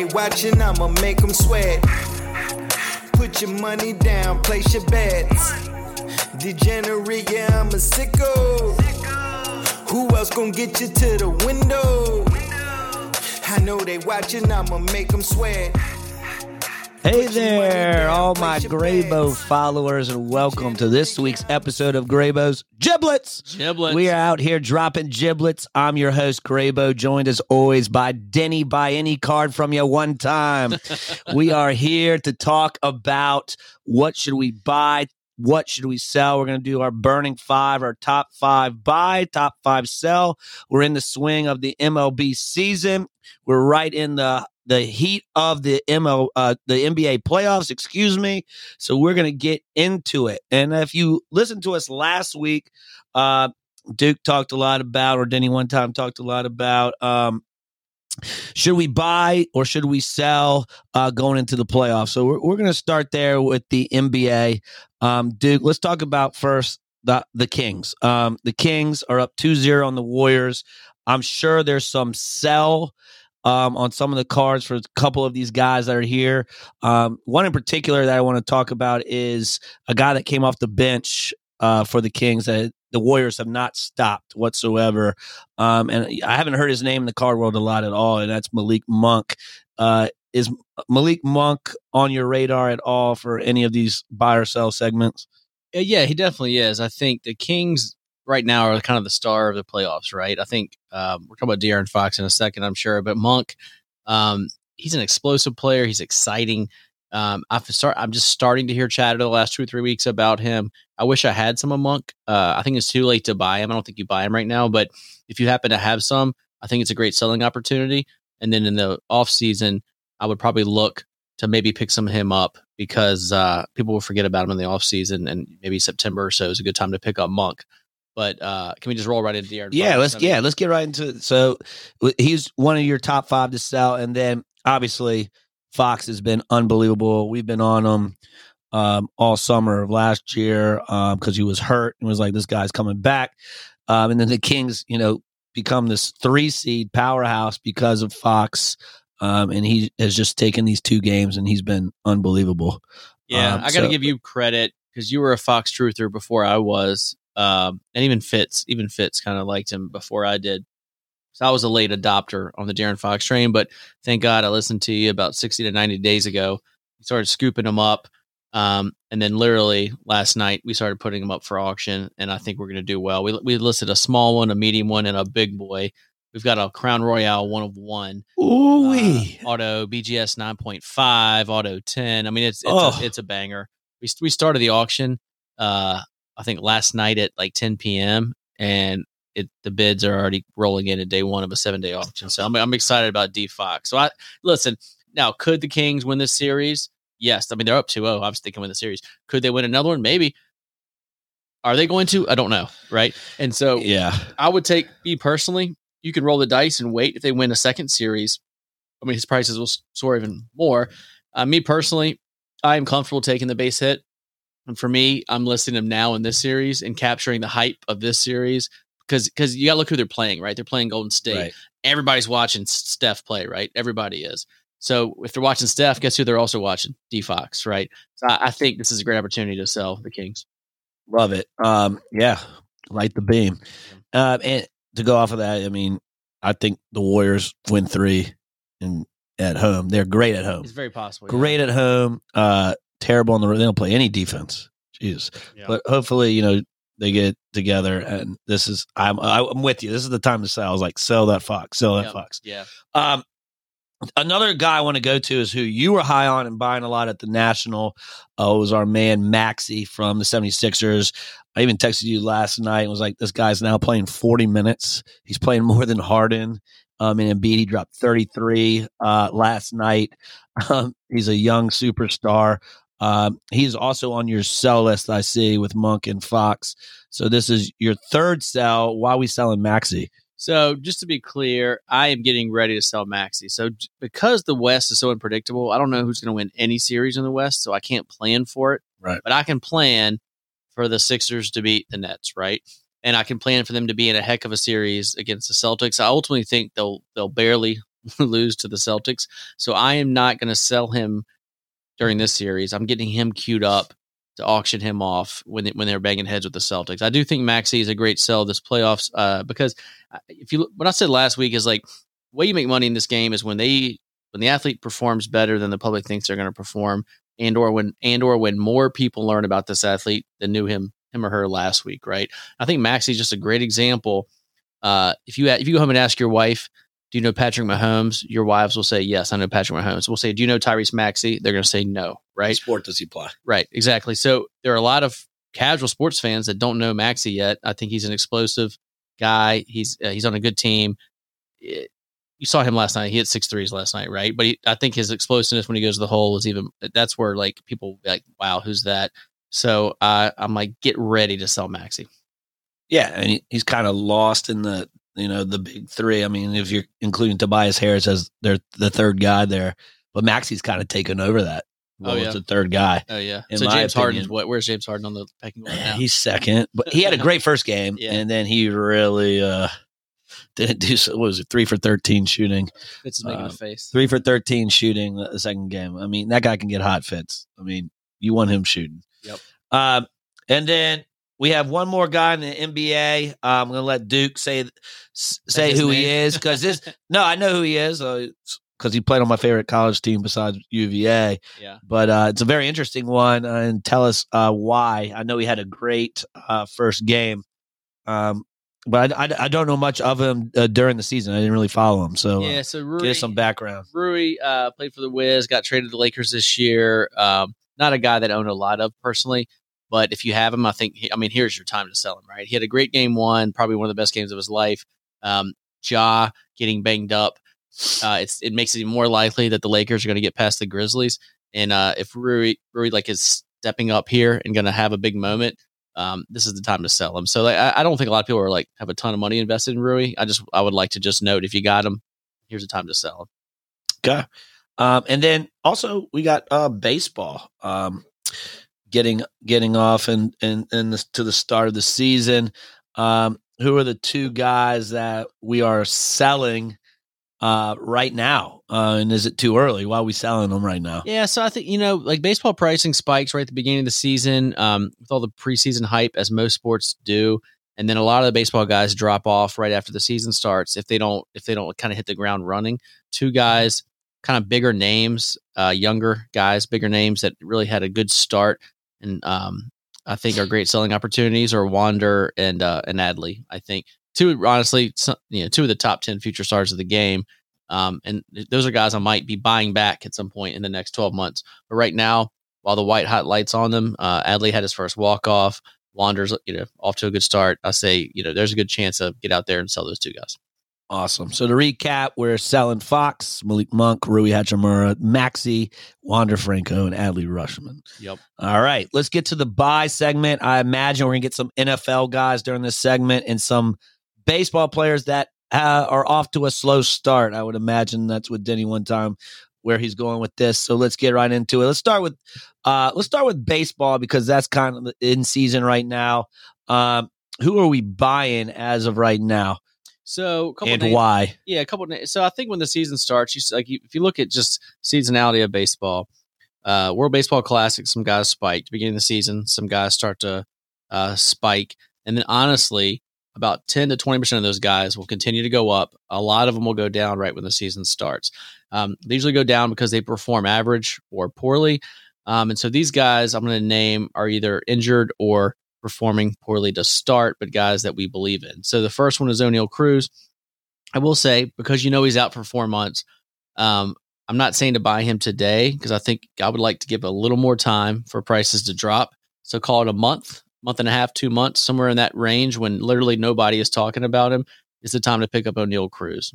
they watching, I'ma make them sweat. Put your money down, place your bets. Degenerate, yeah, I'm a sicko. Who else gonna get you to the window? I know they watching, I'ma make them sweat. Hey there, all my Graybo followers, and welcome to this week's episode of Graybo's Giblets. Giblets. We are out here dropping giblets. I'm your host, Graybo, joined as always by Denny. Buy any card from you one time. we are here to talk about what should we buy, what should we sell? We're going to do our burning five, our top five buy, top five sell. We're in the swing of the MLB season. We're right in the the heat of the ML uh, the NBA playoffs, excuse me. So we're going to get into it. And if you listen to us last week, uh, Duke talked a lot about, or Denny one time talked a lot about um, should we buy or should we sell uh, going into the playoffs? So we're, we're going to start there with the NBA. Um, Duke, let's talk about first the, the Kings. Um, the Kings are up 2 0 on the Warriors. I'm sure there's some sell um, on some of the cards for a couple of these guys that are here. Um, one in particular that I want to talk about is a guy that came off the bench uh, for the Kings that the Warriors have not stopped whatsoever. Um, and I haven't heard his name in the card world a lot at all, and that's Malik Monk. Uh, is Malik Monk on your radar at all for any of these buy or sell segments? Uh, yeah, he definitely is. I think the Kings right now are kind of the star of the playoffs, right? I think um, we're talking about De'Aaron Fox in a second, I'm sure, but Monk, um, he's an explosive player. He's exciting. Um, I've start, I'm just starting to hear chatter the last two or three weeks about him. I wish I had some of Monk. Uh, I think it's too late to buy him. I don't think you buy him right now, but if you happen to have some, I think it's a great selling opportunity. And then in the off season, I would probably look to maybe pick some of him up because uh, people will forget about him in the off season, and maybe September or so is a good time to pick up Monk. But uh, can we just roll right into De'Aaron? Yeah, let's yeah, let's get right into it. So he's one of your top five to sell, and then obviously Fox has been unbelievable. We've been on him um, all summer of last year because he was hurt and was like, this guy's coming back. Um, and then the Kings, you know, become this three seed powerhouse because of Fox. Um, and he has just taken these two games and he's been unbelievable. Yeah, Um, I got to so- give you credit because you were a Fox truther before I was, um, and even Fitz, even Fitz kind of liked him before I did. So I was a late adopter on the De'Aaron Fox train, but thank God I listened to you about sixty to ninety days ago. We started scooping them up, um, and then literally last night we started putting them up for auction, and I think we're going to do well. We we listed a small one, a medium one, and a big boy. We've got a Crown Royale one of one Ooh, uh, auto BGS 9.5, auto 10. I mean, it's it's, Oh. a, it's a banger. We we started the auction, uh, I think last night at like 10 p.m. and it the bids are already rolling in at day one of a seven day auction. So I'm I'm excited about D Fox. So I listen now. Could the Kings win this series? Yes. I mean they're up 2-0. Obviously they can win the series. Could they win another one? Maybe. Are they going to? I don't know. Right. And so yeah. I would take me personally. You can roll the dice and wait if they win a second series. I mean, his prices will soar even more. Uh, me personally, I am comfortable taking the base hit, and for me, I'm listing them now in this series and capturing the hype of this series because because you got to look who they're playing. Right, they're playing Golden State. Right. Everybody's watching Steph play. Right, everybody is. So if they're watching Steph, guess who they're also watching? D Fox. Right. So I, think this is a great opportunity to sell the Kings. Love it. Um, yeah, light the beam. Uh, and to go off of that, I mean, I think the Warriors win three and at home. They're great at home. It's very possible. yeah. Great at home. Uh, terrible on the road. They don't play any defense. Jesus. Yeah. But hopefully, you know, they get together. And this is I'm I'm with you. This is the time to sell. I was like, sell that Fox, sell that. Fox. Yeah. Um, another guy I want to go to is who you were high on and buying a lot at the National. Uh, was our man Maxey from the 76ers. I even texted you last night and was like, this guy's now playing 40 minutes. He's playing more than Harden. Um, and Embiid, he dropped 33 uh, last night. Um, he's a young superstar. Um, he's also on your sell list, I see, with Monk and Fox. So this is your third sell. Why are we selling Maxey? So just to be clear, I am getting ready to sell Maxey. So because the West is so unpredictable, I don't know who's going to win any series in the West, so I can't plan for it. Right. But I can plan for the Sixers to beat the Nets, right? And I can plan for them to be in a heck of a series against the Celtics. I ultimately think they'll they'll barely lose to the Celtics. So I am not going to sell him during this series. I'm getting him queued up to auction him off when they, when they're banging heads with the Celtics. I do think Maxey is a great sell this playoffs uh, because uh, if you what I said last week is like way you make money in this game is when they when the athlete performs better than the public thinks they're going to perform, and or when and or when more people learn about this athlete than knew him him or her last week. Right? I think Maxey is just a great example. Uh, if you if you go home and ask your wife, do you know Patrick Mahomes? Your wives will say, yes, I know Patrick Mahomes. We'll say, do you know Tyrese Maxey? They're going to say no, right? What sport does he play? Right, exactly. So there are a lot of casual sports fans that don't know Maxey yet. I think he's an explosive guy. He's uh, he's on a good team. It, you saw him last night. He hit six threes last night, right? But he, I think his explosiveness when he goes to the hole is even. That's where like people like, wow, who's that? So uh, I'm like, get ready to sell Maxey. Yeah, and he, he's kind of lost in the you know the big three. I mean, if you're including Tobias Harris as their the third guy there, but Maxey's kind of taken over that. Oh yeah, the third guy. Oh yeah. So James Harden, what? Where's James Harden on the pecking order now? He's second, but he had a great first game, yeah. and then he really uh didn't do. So, what was it? Three for thirteen shooting. Fitz is making uh, a face. Three for thirteen shooting the second game. I mean, that guy can get hot Fitz. I mean, you want him shooting. Yep. Um, and then we have one more guy in the NBA. Uh, I'm going to let Duke say say who name. he is because this. no, I know who he is because uh, he played on my favorite college team besides UVA. Yeah, but uh, it's a very interesting one, uh, and tell us uh, why. I know he had a great uh, first game, um, but I, I, I, don't know much of him during the season. I didn't really follow him, so yeah. So Rui, get some background. Rui played for the Wiz, got traded to the Lakers this year. Um, not a guy that I owned a lot of personally. But if you have him, I think, I mean, here's your time to sell him, right? He had a great game one, probably one of the best games of his life. Um, Ja getting banged up. Uh, it makes it more likely that the Lakers are going to get past the Grizzlies. And uh, if Rui, Rui like is stepping up here and going to have a big moment, um, this is the time to sell him. So like, I, I, don't think a lot of people are like have a ton of money invested in Rui. I just I would like to just note if you got him, here's the time to sell him. Okay. Um, and then also we got uh, baseball. Um, getting getting off and and and to the start of the season. Um, who are the two guys that we are selling uh, right now? Uh, and is it too early? Why are we selling them right now? Yeah, so I think you know, like baseball pricing spikes right at the beginning of the season um, with all the preseason hype, as most sports do, and then a lot of the baseball guys drop off right after the season starts if they don't if they don't kind of hit the ground running. Two guys, kind of bigger names, uh, younger guys, bigger names that really had a good start and um, I think are great selling opportunities are Wander and uh, and Adley. I think two honestly, some, you know, two of the top ten future stars of the game. Um, and those are guys I might be buying back at some point in the next 12 months. But right now, while the white hot lights on them, uh, Adley had his first walk off. Wander's, you know, off to a good start. I say, you know, there's a good chance to get out there and sell those two guys. Awesome. So to recap, we're selling Fox, Malik Monk, Rui Hachimura, Maxey, Wander Franco, and Adley Rutschman. Yep. All right. Let's get to the buy segment. I imagine we're going to get some NFL guys during this segment and some baseball players that uh, are off to a slow start. I would imagine that's what Denny one time where he's going with this. So let's get right into it. Let's start with uh let's start with baseball because that's kind of in season right now. Um who are we buying as of right now? So, and names, why? Yeah, a couple. So, I think when the season starts, you like if you look at just seasonality of baseball, uh, World Baseball Classic, some guys spiked beginning of the season, some guys start to uh, spike, and then honestly, about ten to twenty percent of those guys will continue to go up. A lot of them will go down right when the season starts. Um, they usually go down because they perform average or poorly. Um, and so these guys I'm going to name are either injured or performing poorly to start, but guys that we believe in. So the first one is Oneil Cruz. I will say, because you know he's out for four months, um, I'm not saying to buy him today because I think I would like to give a little more time for prices to drop. So call it a month, month and a half, two months, somewhere in that range when literally nobody is talking about him. Is the time to pick up Oneil Cruz.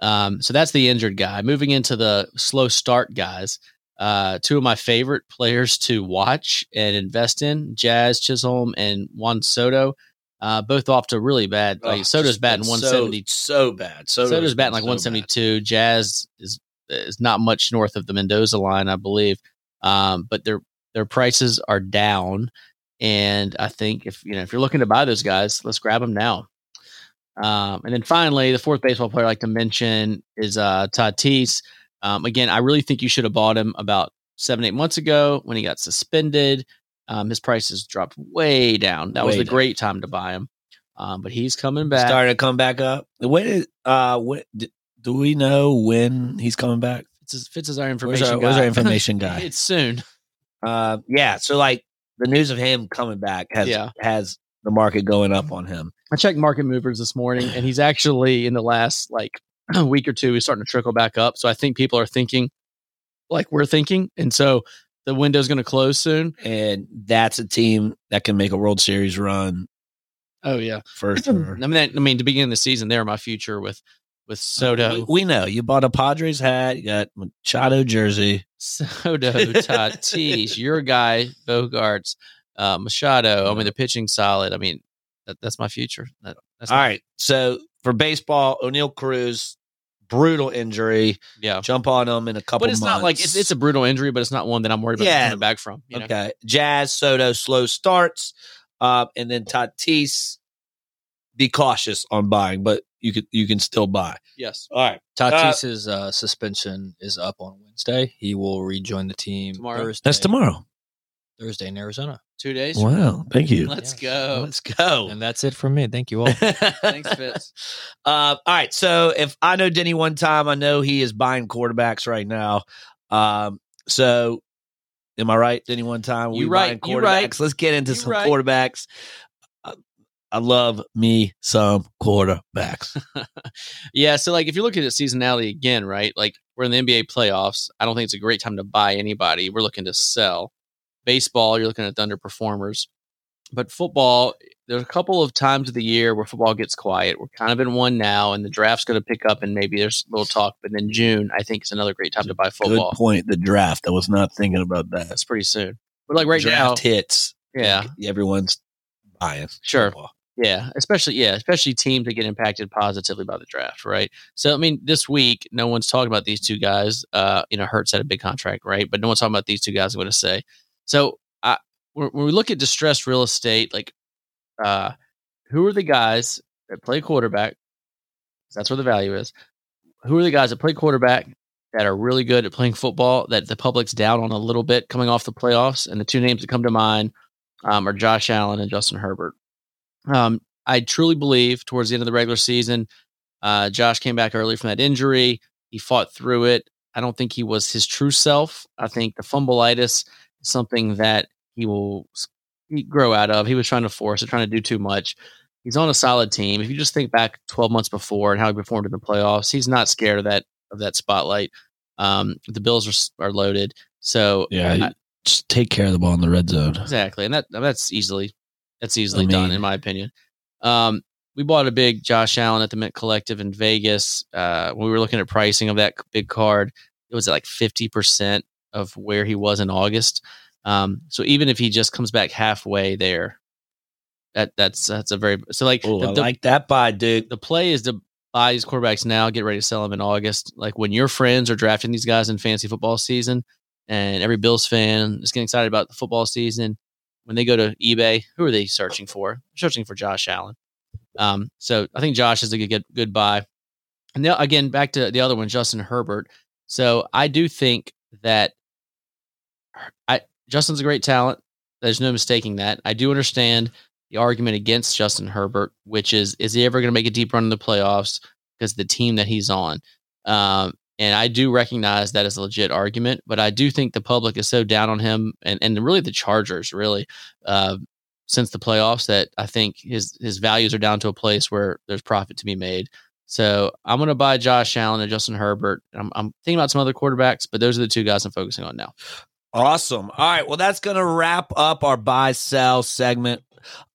Um, so that's the injured guy. Moving into the slow start guys, uh, two of my favorite players to watch and invest in: Jazz Chisholm and Juan Soto. Uh, both off to really bad. Like oh, Soto's batting one seventy, so, so bad. Soto's, Soto's batting like so one seventy two. Jazz is is not much north of the Mendoza line, I believe. Um, but their their prices are down, and I think if you know if you're looking to buy those guys, let's grab them now. Um, and then finally, the fourth baseball player I like to mention is uh, Tatis. Um, again, I really think you should have bought him about seven, eight months ago when he got suspended. Um, his prices dropped way down. That was Way the down. great time to buy him. Um, but he's coming back. Starting to come back up. When is, uh, when, d- do we know when he's coming back? Fitz, Fitz is our Where's information our, guy. where's our information guy? it's soon. uh, yeah. So like the news of him coming back has Yeah. has the market going up on him. I checked market movers this morning, and he's actually in the last like week or two, he's starting to trickle back up. So I think people are thinking like we're thinking, and so the window's going to close soon. and that's a team that can make a World Series run Oh yeah, first. I mean, that, I mean, to begin the season, they're my future with with Soto, We, we know you bought a Padres hat, you got Machado jersey. Soto, Tatis, your guy, Bogaerts, uh, Machado. I mean, the pitching solid. I mean, that, that's my future. That, that's All my- right, so for baseball, Oneil Cruz, brutal injury. yeah. Jump on him in a couple. But it's not like it's, it's a brutal injury, but it's not one that I'm worried about Yeah. coming back from. You know? okay. Jazz Soto slow starts, uh, and then Tatis. Be cautious on buying, but you could you can still buy. Yes. All right, Tatis's uh, suspension is up on Wednesday. He will rejoin the team Tomorrow? Thursday. that's tomorrow. Thursday in Arizona, Two days. Wow, thank you. Let's Yes. go. Let's go. and that's it from me. Thank you all. Thanks, Fitz. Uh, all right. So if I know Denny one time, I know he is buying quarterbacks right now. Um, so am I right, Denny? One time You we right, buying you right. Let's get into You some right. quarterbacks. Uh, I love me some quarterbacks. Yeah, so like if you're looking at seasonality again, right? Like we're in the NBA playoffs. I don't think it's a great time to buy anybody. We're looking to sell. Baseball, you're looking at underperformers. But football, there's a couple of times of the year where football gets quiet. We're kind of in one now, and the draft's going to pick up, and maybe there's a little talk. But then June, I think, is another great time to buy football. Good point. The draft. I was not thinking about that. That's pretty soon. But like right draft now, hits. yeah, everyone's buying. Sure. football. Yeah, especially yeah, especially teams that get impacted positively by the draft, right? So I mean, this week no one's talking about these two guys. Uh, you know, Hurts had a big contract, right? But no one's talking about these two guys. I'm going to say. So I when, we look at distressed real estate, like, uh, who are the guys that play quarterback? That's where the value is. Who are the guys that play quarterback that are really good at playing football that the public's down on a little bit coming off the playoffs? And the two names that come to mind um, are Josh Allen and Justin Herbert. Um, I truly believe towards the end of the regular season, uh, Josh came back early from that injury. He fought through it. I don't think he was his true self. I think the fumbleitis is something that he will grow out of. He was trying to force it, trying to do too much. He's on a solid team. If you just think back 12 months before and how he performed in the playoffs, he's not scared of that of that spotlight. Um, the Bills are are loaded, so Yeah. I- just take care of the ball in the red zone. Exactly, and that that's easily that's easily I done in my opinion. Um, we bought a big Josh Allen at the Mint Collective in Vegas. Uh, when we were looking at pricing of that big card, it was at like fifty percent of where he was in August. Um, so even if he just comes back halfway there, that that's that's a very so like Oh, the, I the- like that buy, dude. the play is to buy these quarterbacks now, get ready to sell them in August. Like when your friends are drafting these guys in fantasy football season, and every Bills fan is getting excited about the football season, when they go to eBay, who are they searching for? They're searching for Josh Allen. Um, so I think Josh is a good good buy. And now again, back to the other one, Justin Herbert. So I do think that I Justin's a great talent. There's no mistaking that. I do understand the argument against Justin Herbert, which is is he ever going to make a deep run in the playoffs because the team that he's on? Um, and I do recognize that as a legit argument, but I do think the public is so down on him, and and really the Chargers really uh, since the playoffs that I think his his values are down to a place where there's profit to be made. So I'm going to buy Josh Allen and Justin Herbert. I'm, I'm thinking about some other quarterbacks, but those are the two guys I'm focusing on now. Awesome. All right. Well, that's going to wrap up our buy sell segment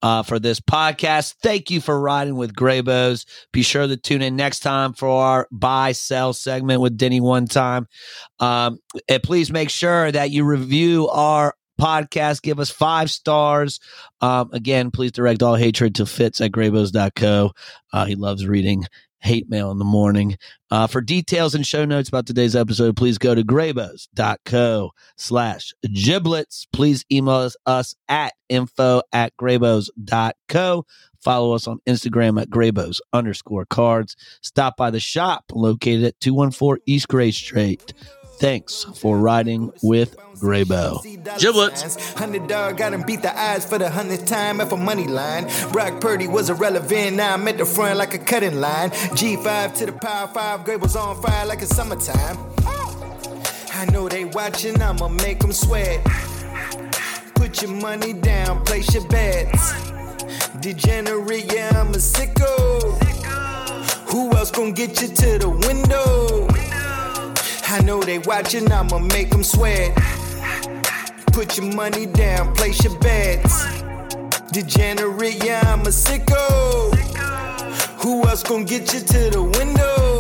uh, for this podcast. Thank you for riding with Graybos. Be sure to tune in next time for our buy sell segment with Denny one time. Um, and please make sure that you review our podcast. Give us five stars. Um, again, please direct all hatred to Fitz at graybos.co. Uh, he loves reading hate mail in the morning. Uh, for details and show notes about today's episode, please go to graybos.co slash giblets. Please email us, us at info at graybos.co. Follow us on Instagram at Graybos underscore cards. Stop by the shop located at 214 East Gray Street. Thanks for riding with Graybo. Giblets. Hundred dog got him beat the odds for the hundredth time at a money line. Brock Purdy was irrelevant. Now I'm at the front like a cutting line. G5 to the power five. Gray was on fire like it's summertime. I know they watching. I'ma make them sweat. Put your money down. Place your bets. Degenerate, yeah, I'm a sicko. Who else gonna get you to the window? I know they watching, I'ma make them sweat. Put your money down, place your bets. Degenerate, yeah, I'm a sicko. Who else gonna get you to the window?